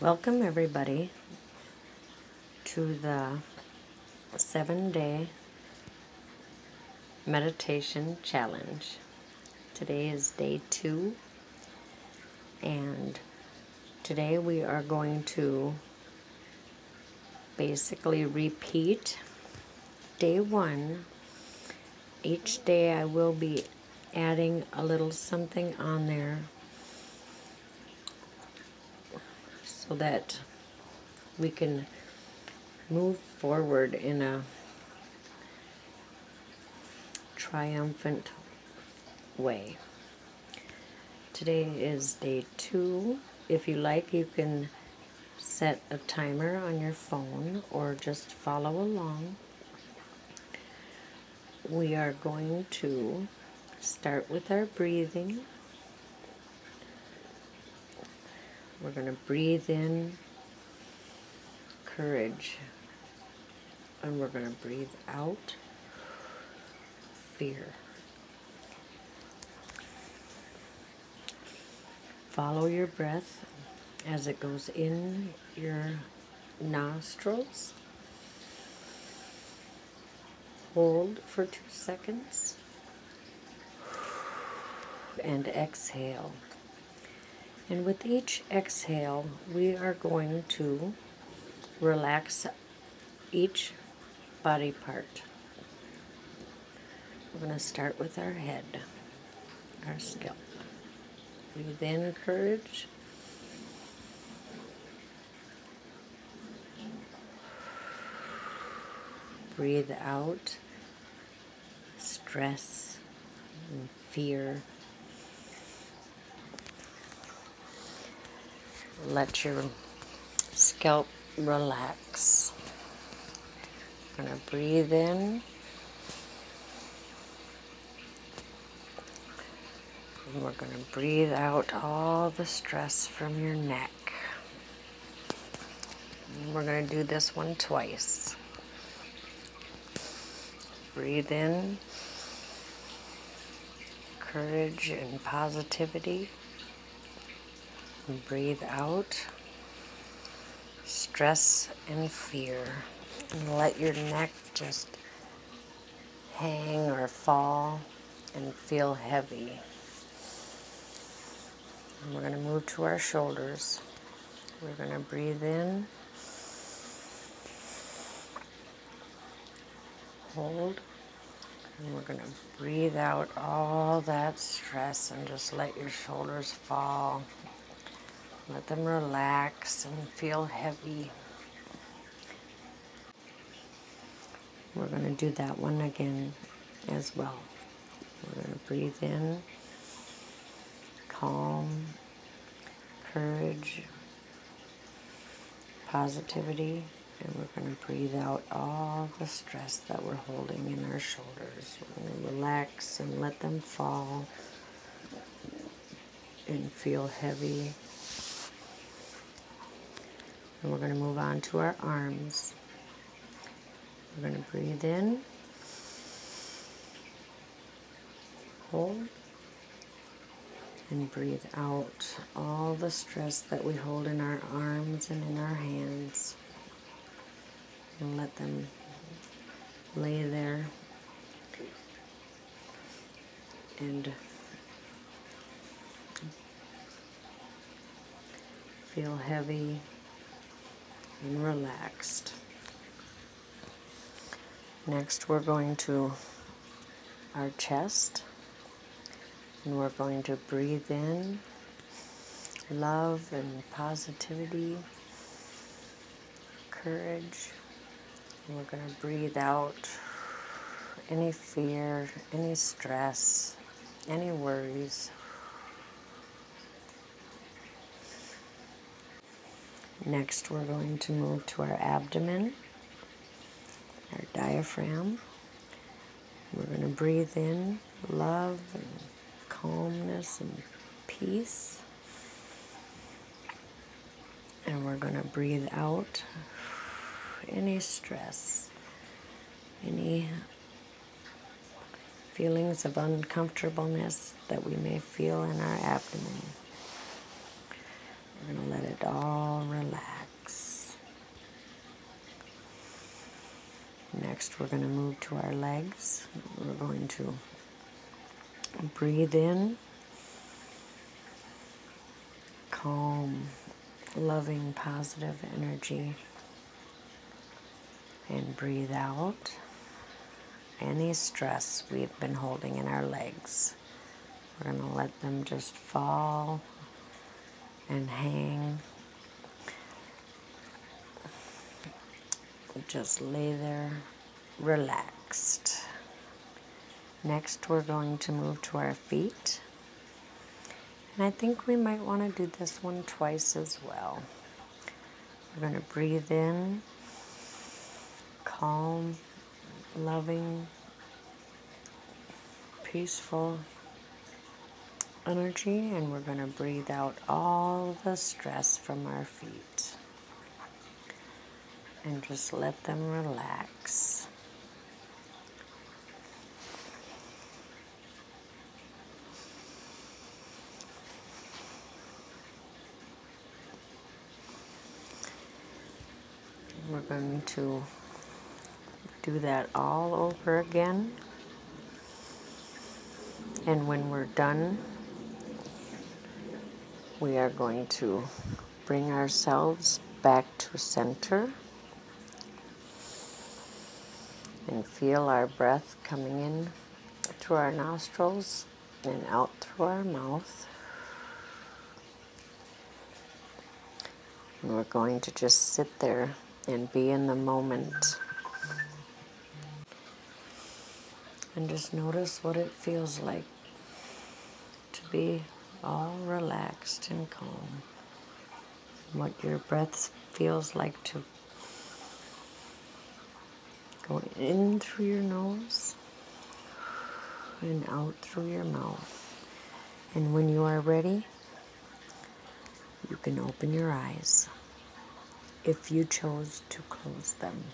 Welcome, everybody, to the seven day meditation challenge. Today is day two, and today we are going to basically repeat day one. Each day I will be adding a little something on there so that we can move forward in a triumphant way. Today is day two. If you like, you can set a timer on your phone or just follow along. We are going to start with our breathing. We're going to breathe in courage. And we're going to breathe out fear. Follow your breath as it goes in your nostrils. Hold for two seconds and exhale. And with each exhale, we are going to relax each body part. We're going to start with our head, our scalp. Breathe in courage. Breathe out stress and fear let your scalp relax. I'm going to breathe in. And we're going to breathe out all the stress from your neck. And we're going to do this one twice. Breathe in courage and positivity. And breathe out stress and fear. And let your neck just hang or fall and feel heavy. And we're going to move to our shoulders. We're going to breathe in, hold, and we're going to breathe out all that stress and just let your shoulders fall let them relax and feel heavy. We're going to do that one again as well. We're going to breathe in, calm, courage, positivity, and we're going to breathe out all the stress that we're holding in our shoulders. We're going to relax and let them fall and feel heavy and we're going to move on to our arms. We're going to breathe in, hold, and breathe out all the stress that we hold in our arms and in our hands. And let them lay there and feel heavy and relaxed. Next, we're going to our chest and we're going to breathe in love and positivity, courage. And we're going to breathe out any fear, any stress, any worries. Next, we're going to move to our abdomen, our diaphragm. We're going to breathe in love and calmness and peace. And we're going to breathe out any stress, any feelings of uncomfortableness that we may feel in our abdomen. We're going to let it all relax. Next, we're going to move to our legs. We're going to breathe in calm, loving, positive energy and breathe out any stress we've been holding in our legs. We're going to let them just fall and hang. Just lay there relaxed. Next, we're going to move to our feet. And I think we might want to do this one twice as well. We're going to breathe in, calm, loving, peaceful energy, and we're going to breathe out all the stress from our feet and just let them relax. We're going to do that all over again. And when we're done, we are going to bring ourselves back to center and feel our breath coming in through our nostrils and out through our mouth. And we're going to just sit there and be in the moment. And just notice what it feels like to be all relaxed and calm. What your breath feels like to go in through your nose and out through your mouth. And when you are ready, you can open your eyes if you chose to close them.